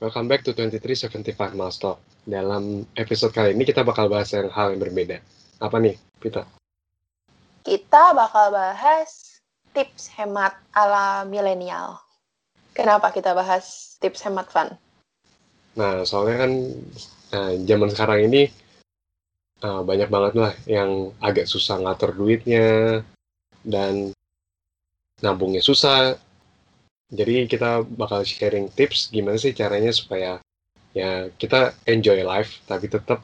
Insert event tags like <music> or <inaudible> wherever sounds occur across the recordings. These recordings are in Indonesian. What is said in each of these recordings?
welcome back to 2375 Miles Talk. Dalam episode kali ini kita bakal bahas yang hal yang berbeda. Apa nih, Pita? Kita bakal bahas tips hemat ala milenial. Kenapa kita bahas tips hemat fun? Nah, soalnya kan nah, zaman sekarang ini uh, banyak banget lah yang agak susah ngatur duitnya dan nabungnya susah. Jadi kita bakal sharing tips gimana sih caranya supaya ya kita enjoy life tapi tetap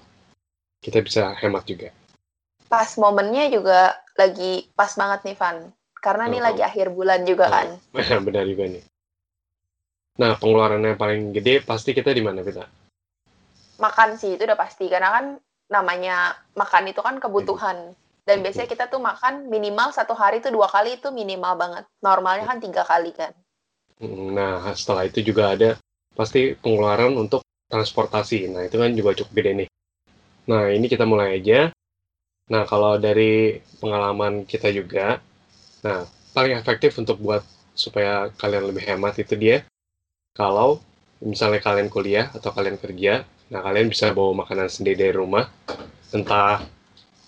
kita bisa hemat juga. Pas momennya juga lagi pas banget nih Van. Karena oh, nih lagi akhir bulan juga oh, kan. <laughs> Benar juga nih. Nah, pengeluaran yang paling gede pasti kita di mana kita? Makan sih, itu udah pasti. Karena kan namanya makan itu kan kebutuhan. Dan biasanya kita tuh makan minimal satu hari itu dua kali itu minimal banget. Normalnya kan tiga kali kan. Nah, setelah itu juga ada pasti pengeluaran untuk transportasi. Nah, itu kan juga cukup gede nih. Nah, ini kita mulai aja. Nah, kalau dari pengalaman kita juga, nah, paling efektif untuk buat supaya kalian lebih hemat itu dia kalau misalnya kalian kuliah atau kalian kerja, nah kalian bisa bawa makanan sendiri dari rumah, entah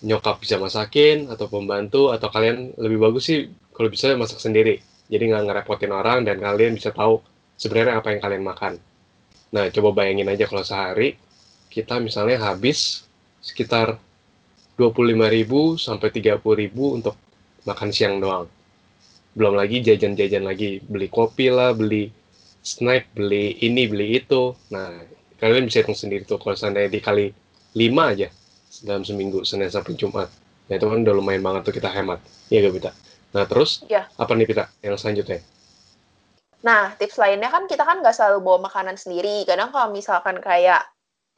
nyokap bisa masakin atau pembantu atau kalian lebih bagus sih kalau bisa masak sendiri. Jadi nggak ngerepotin orang dan kalian bisa tahu sebenarnya apa yang kalian makan. Nah, coba bayangin aja kalau sehari kita misalnya habis sekitar 25.000 sampai 30.000 untuk makan siang doang. Belum lagi jajan-jajan lagi, beli kopi lah, beli snack, beli ini, beli itu. Nah, kalian bisa hitung sendiri tuh kalau seandainya dikali 5 aja dalam seminggu, Senin sampai Jumat. Nah, itu kan udah lumayan banget tuh kita hemat. Iya gak, Pita? Nah, terus ya. apa nih, Pita, yang selanjutnya? Nah, tips lainnya kan kita kan nggak selalu bawa makanan sendiri. Kadang kalau misalkan kayak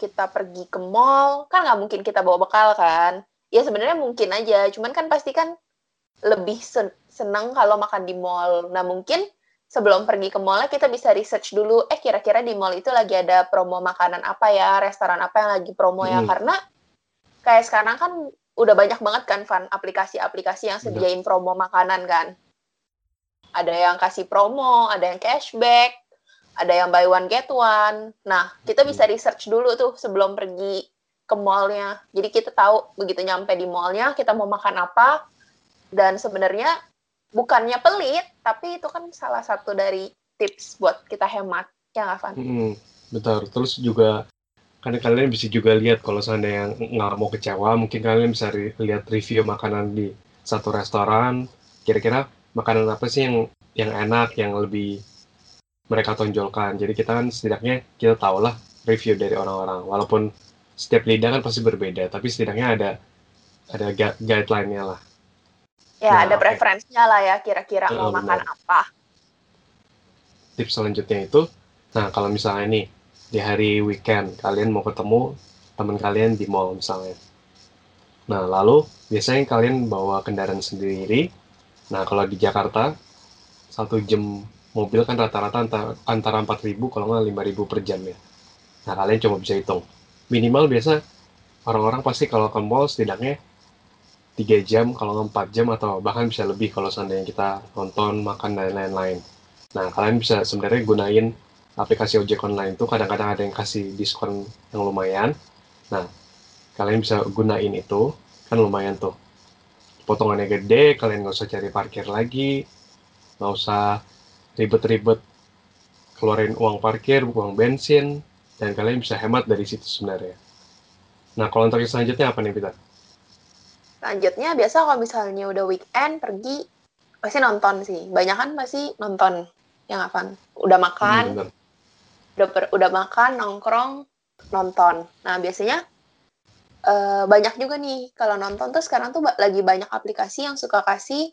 kita pergi ke mall, kan nggak mungkin kita bawa bekal kan. Ya sebenarnya mungkin aja, cuman kan pasti kan lebih seneng kalau makan di mall. Nah, mungkin sebelum pergi ke mall kita bisa research dulu eh kira-kira di mall itu lagi ada promo makanan apa ya restoran apa yang lagi promo ya hmm. karena kayak sekarang kan udah banyak banget kan fan aplikasi-aplikasi yang sediain promo makanan kan? Ada yang kasih promo ada yang cashback ada yang buy one get one. Nah kita bisa research dulu tuh sebelum pergi ke mallnya. Jadi kita tahu begitu nyampe di mallnya kita mau makan apa. Dan sebenarnya bukannya pelit, tapi itu kan salah satu dari tips buat kita hemat, ya nggak, Van? Hmm, betul. Terus juga kan kalian bisa juga lihat kalau seandainya yang nggak mau kecewa, mungkin kalian bisa re lihat review makanan di satu restoran. Kira-kira makanan apa sih yang yang enak, yang lebih mereka tonjolkan. Jadi kita kan setidaknya kita tahu lah review dari orang-orang. Walaupun setiap lidah kan pasti berbeda, tapi setidaknya ada ada guideline-nya lah Ya, nah, ada preferensinya lah ya kira-kira mau makan apa. Tips selanjutnya itu, nah kalau misalnya nih di hari weekend kalian mau ketemu teman kalian di mall misalnya. Nah, lalu biasanya kalian bawa kendaraan sendiri. Nah, kalau di Jakarta satu jam mobil kan rata-rata antara, antara 4.000 kalau nggak 5.000 per jam ya. Nah, kalian cuma bisa hitung. Minimal biasa orang-orang pasti kalau ke mall setidaknya tiga jam kalau empat jam atau bahkan bisa lebih kalau seandainya kita nonton makan dan lain-lain nah kalian bisa sebenarnya gunain aplikasi ojek online itu kadang-kadang ada yang kasih diskon yang lumayan nah kalian bisa gunain itu kan lumayan tuh potongannya gede kalian nggak usah cari parkir lagi nggak usah ribet-ribet keluarin uang parkir uang bensin dan kalian bisa hemat dari situ sebenarnya nah kalau untuk yang selanjutnya apa nih Peter? Lanjutnya biasa kalau misalnya udah weekend pergi pasti nonton sih. Banyak kan pasti nonton yang apa? Udah makan, hmm, udah per, udah makan nongkrong nonton. Nah biasanya uh, banyak juga nih kalau nonton tuh sekarang tuh lagi banyak aplikasi yang suka kasih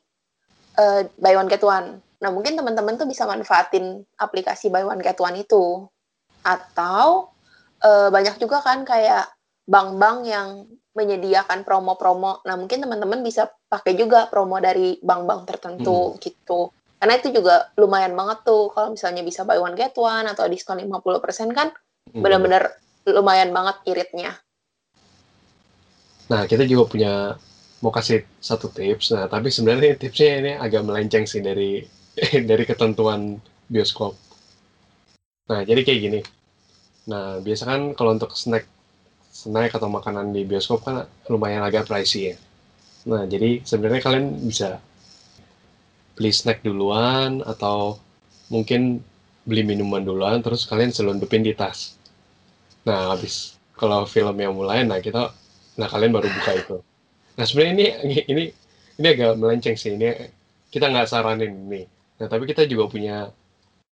uh, buy one get one. Nah mungkin teman-teman tuh bisa manfaatin aplikasi buy one get one itu. Atau uh, banyak juga kan kayak bank-bank yang menyediakan promo-promo. Nah, mungkin teman-teman bisa pakai juga promo dari bank-bank tertentu hmm. gitu. Karena itu juga lumayan banget tuh kalau misalnya bisa buy one get one atau diskon 50% kan hmm. benar-benar lumayan banget iritnya. Nah, kita juga punya mau kasih satu tips. Nah, tapi sebenarnya tipsnya ini agak melenceng sih dari <laughs> dari ketentuan bioskop. Nah, jadi kayak gini. Nah, biasa kan kalau untuk snack snack atau makanan di bioskop kan lumayan agak pricey ya. Nah, jadi sebenarnya kalian bisa beli snack duluan atau mungkin beli minuman duluan terus kalian selundupin di tas. Nah, habis kalau film yang mulai nah kita nah kalian baru buka itu. Nah, sebenarnya ini ini ini agak melenceng sih ini kita nggak saranin ini. Nah, tapi kita juga punya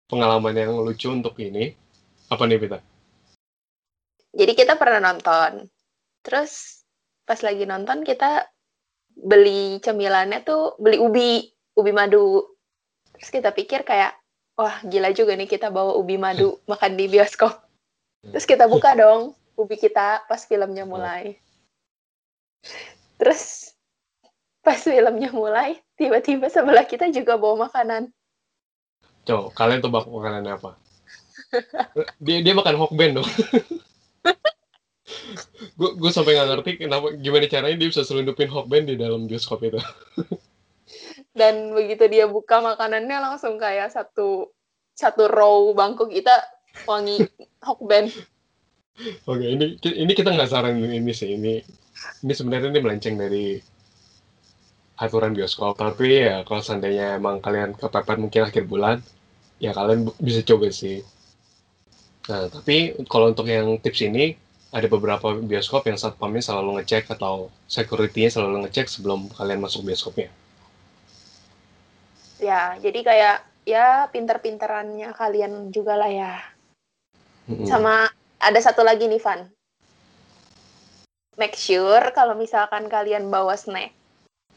pengalaman yang lucu untuk ini. Apa nih, Pita? Jadi kita pernah nonton. Terus pas lagi nonton kita beli cemilannya tuh beli ubi, ubi madu. Terus kita pikir kayak wah gila juga nih kita bawa ubi madu <laughs> makan di bioskop. Terus kita buka <laughs> dong ubi kita pas filmnya mulai. Terus pas filmnya mulai, tiba-tiba sebelah kita juga bawa makanan. Coba, kalian tebak makanan apa? <laughs> dia dia makan hokben dong. gue gue sampai nggak ngerti kenapa gimana caranya dia bisa selundupin hokben di dalam bioskop itu. Dan begitu dia buka makanannya langsung kayak satu satu row bangku kita wangi hokben. Oke, ini ini kita nggak saran ini sih. Ini ini sebenarnya ini melenceng dari aturan bioskop. Tapi ya kalau seandainya emang kalian kepepet mungkin akhir bulan ya kalian bisa coba sih. Nah tapi kalau untuk yang tips ini ada beberapa bioskop yang satpamnya selalu ngecek atau security-nya selalu ngecek sebelum kalian masuk bioskopnya ya jadi kayak ya pinter-pinterannya kalian juga lah ya hmm. sama ada satu lagi nih Van make sure kalau misalkan kalian bawa snack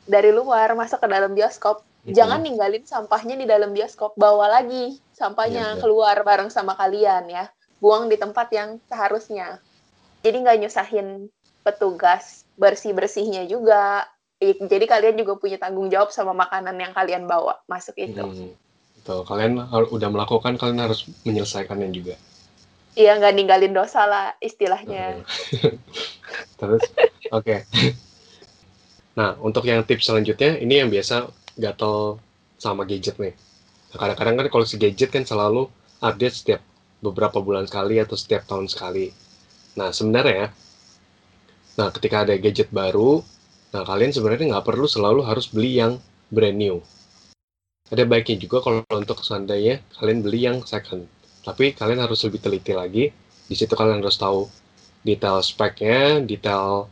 dari luar masuk ke dalam bioskop, mm-hmm. jangan ninggalin sampahnya di dalam bioskop, bawa lagi sampahnya yeah, keluar bareng sama kalian ya. Buang di tempat yang seharusnya. Jadi nggak nyusahin petugas bersih-bersihnya juga. Jadi kalian juga punya tanggung jawab sama makanan yang kalian bawa masuk itu. Hmm. Betul. Kalian udah melakukan, kalian harus menyelesaikannya juga. Iya, nggak ninggalin dosa lah istilahnya. <laughs> Terus, oke. Okay. Nah, untuk yang tips selanjutnya, ini yang biasa gatel sama gadget nih. Kadang-kadang kan kalau si gadget kan selalu update setiap beberapa bulan sekali atau setiap tahun sekali. Nah, sebenarnya, nah ketika ada gadget baru, nah kalian sebenarnya nggak perlu selalu harus beli yang brand new. Ada baiknya juga kalau untuk seandainya kalian beli yang second. Tapi kalian harus lebih teliti lagi. Di situ kalian harus tahu detail speknya, detail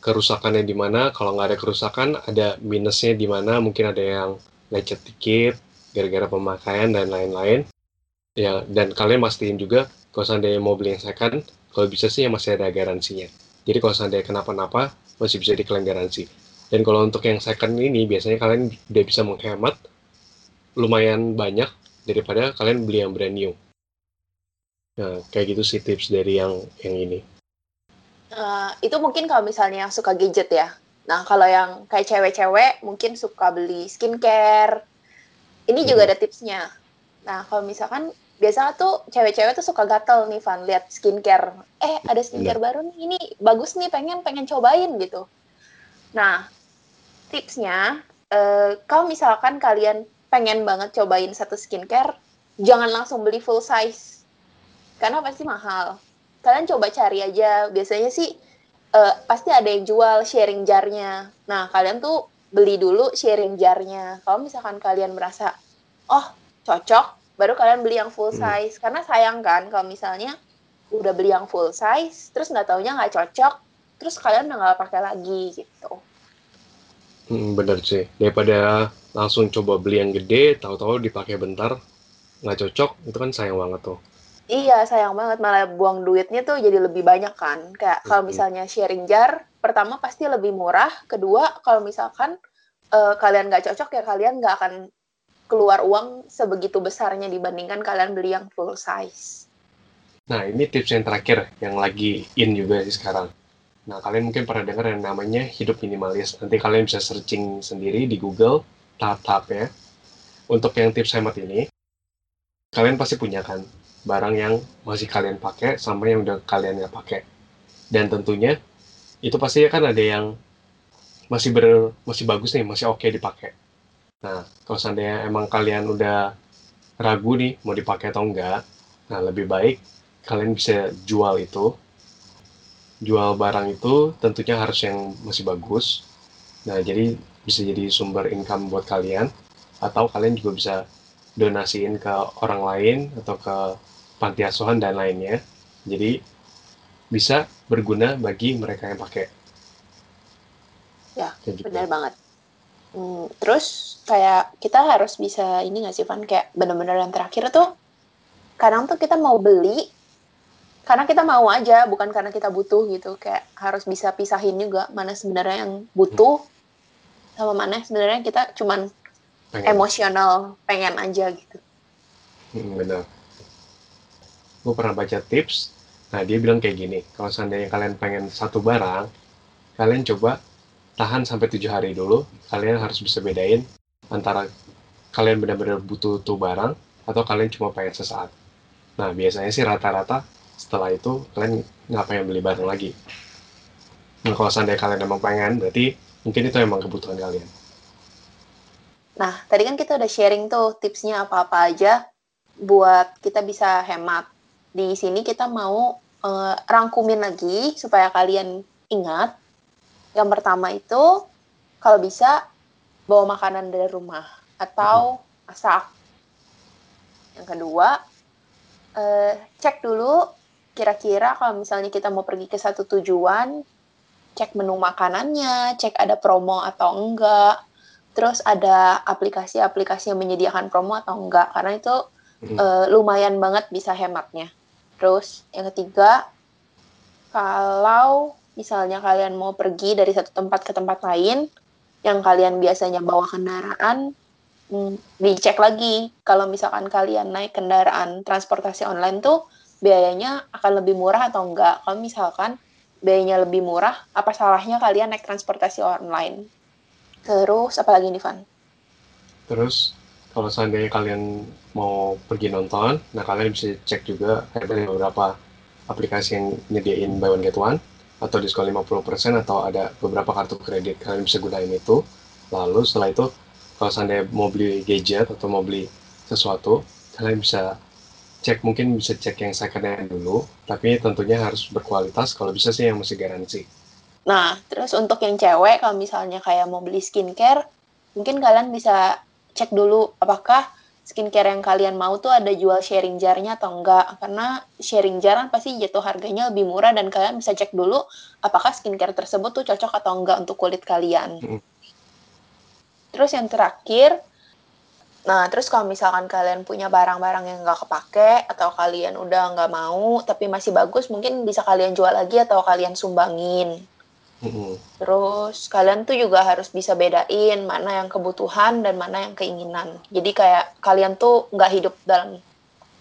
kerusakannya di mana kalau nggak ada kerusakan ada minusnya di mana mungkin ada yang lecet dikit gara-gara pemakaian dan lain-lain ya dan kalian mastiin juga kalau seandainya mau beli yang second kalau bisa sih yang masih ada garansinya jadi kalau seandainya kenapa-napa masih bisa diklaim garansi dan kalau untuk yang second ini biasanya kalian udah bisa menghemat lumayan banyak daripada kalian beli yang brand new nah kayak gitu sih tips dari yang yang ini Uh, itu mungkin kalau misalnya yang suka gadget ya. Nah, kalau yang kayak cewek-cewek mungkin suka beli skincare. Ini juga ada tipsnya. Nah, kalau misalkan biasa tuh cewek-cewek tuh suka gatel nih Van lihat skincare. Eh, ada skincare baru nih. Ini bagus nih, pengen pengen cobain gitu. Nah, tipsnya uh, kalau misalkan kalian pengen banget cobain satu skincare, jangan langsung beli full size. Karena pasti mahal kalian coba cari aja biasanya sih uh, pasti ada yang jual sharing jarnya nah kalian tuh beli dulu sharing jarnya kalau misalkan kalian merasa oh cocok baru kalian beli yang full hmm. size hmm. karena sayang kan kalau misalnya udah beli yang full size terus nggak taunya nggak cocok terus kalian udah nggak pakai lagi gitu hmm, bener sih daripada langsung coba beli yang gede tahu-tahu dipakai bentar nggak cocok itu kan sayang banget tuh Iya, sayang banget malah buang duitnya tuh jadi lebih banyak kan. Kayak kalau misalnya sharing jar, pertama pasti lebih murah. Kedua, kalau misalkan uh, kalian nggak cocok ya kalian nggak akan keluar uang sebegitu besarnya dibandingkan kalian beli yang full size. Nah, ini tips yang terakhir yang lagi in juga sih sekarang. Nah, kalian mungkin pernah dengar yang namanya hidup minimalis. Nanti kalian bisa searching sendiri di Google tahap-tahapnya. Untuk yang tips hemat ini, kalian pasti punya kan barang yang masih kalian pakai sama yang udah kalian nggak pakai dan tentunya itu pasti kan ada yang masih ber masih bagus nih masih oke okay dipakai nah kalau seandainya emang kalian udah ragu nih mau dipakai atau enggak nah lebih baik kalian bisa jual itu. Jual barang itu tentunya harus yang masih bagus. Nah, jadi bisa jadi sumber income buat kalian atau kalian juga bisa donasiin ke orang lain atau ke panti asuhan dan lainnya. Jadi bisa berguna bagi mereka yang pakai. Ya, gitu. benar banget. Hmm, terus kayak kita harus bisa ini nggak sih Van kayak benar-benar yang terakhir tuh kadang tuh kita mau beli karena kita mau aja bukan karena kita butuh gitu kayak harus bisa pisahin juga mana sebenarnya yang butuh hmm. sama mana sebenarnya kita cuman pengen. emosional pengen aja gitu. Hmm, benar. Gue pernah baca tips, nah dia bilang kayak gini, kalau seandainya kalian pengen satu barang, kalian coba tahan sampai tujuh hari dulu. Kalian harus bisa bedain antara kalian benar-benar butuh tuh barang atau kalian cuma pengen sesaat. Nah, biasanya sih rata-rata setelah itu kalian nggak pengen beli barang lagi. Nah, kalau seandainya kalian emang pengen, berarti mungkin itu emang kebutuhan kalian. Nah, tadi kan kita udah sharing tuh tipsnya apa-apa aja buat kita bisa hemat. Di sini kita mau uh, rangkumin lagi supaya kalian ingat yang pertama itu kalau bisa bawa makanan dari rumah atau masak. Yang kedua, eh, cek dulu kira-kira kalau misalnya kita mau pergi ke satu tujuan, cek menu makanannya, cek ada promo atau enggak, terus ada aplikasi-aplikasi yang menyediakan promo atau enggak, karena itu hmm. eh, lumayan banget bisa hematnya. Terus yang ketiga, kalau misalnya kalian mau pergi dari satu tempat ke tempat lain, yang kalian biasanya bawa kendaraan, hmm, dicek lagi kalau misalkan kalian naik kendaraan transportasi online tuh biayanya akan lebih murah atau enggak. Kalau misalkan biayanya lebih murah, apa salahnya kalian naik transportasi online? Terus apa lagi nih, Van? Terus kalau seandainya kalian mau pergi nonton, nah kalian bisa cek juga ada beberapa aplikasi yang nyediain buy one get one atau diskon 50% atau ada beberapa kartu kredit kalian bisa gunain itu. Lalu setelah itu kalau seandainya mau beli gadget atau mau beli sesuatu kalian bisa cek mungkin bisa cek yang second hand dulu tapi tentunya harus berkualitas kalau bisa sih yang masih garansi. Nah terus untuk yang cewek kalau misalnya kayak mau beli skincare mungkin kalian bisa cek dulu apakah skincare yang kalian mau tuh ada jual sharing jarnya atau enggak karena sharing jar kan pasti jatuh harganya lebih murah dan kalian bisa cek dulu apakah skincare tersebut tuh cocok atau enggak untuk kulit kalian. Hmm. Terus yang terakhir, nah terus kalau misalkan kalian punya barang-barang yang nggak kepake atau kalian udah nggak mau tapi masih bagus, mungkin bisa kalian jual lagi atau kalian sumbangin. Terus kalian tuh juga harus bisa bedain mana yang kebutuhan dan mana yang keinginan. Jadi kayak kalian tuh nggak hidup dalam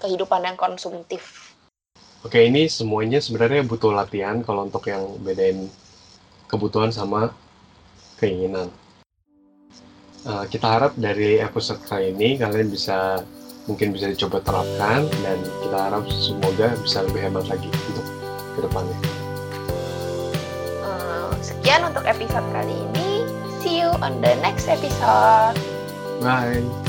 kehidupan yang konsumtif. Oke, ini semuanya sebenarnya butuh latihan kalau untuk yang bedain kebutuhan sama keinginan. Uh, kita harap dari episode kali ini kalian bisa mungkin bisa dicoba terapkan dan kita harap semoga bisa lebih hemat lagi untuk ke depannya. Sekian untuk episode kali ini. See you on the next episode. Bye.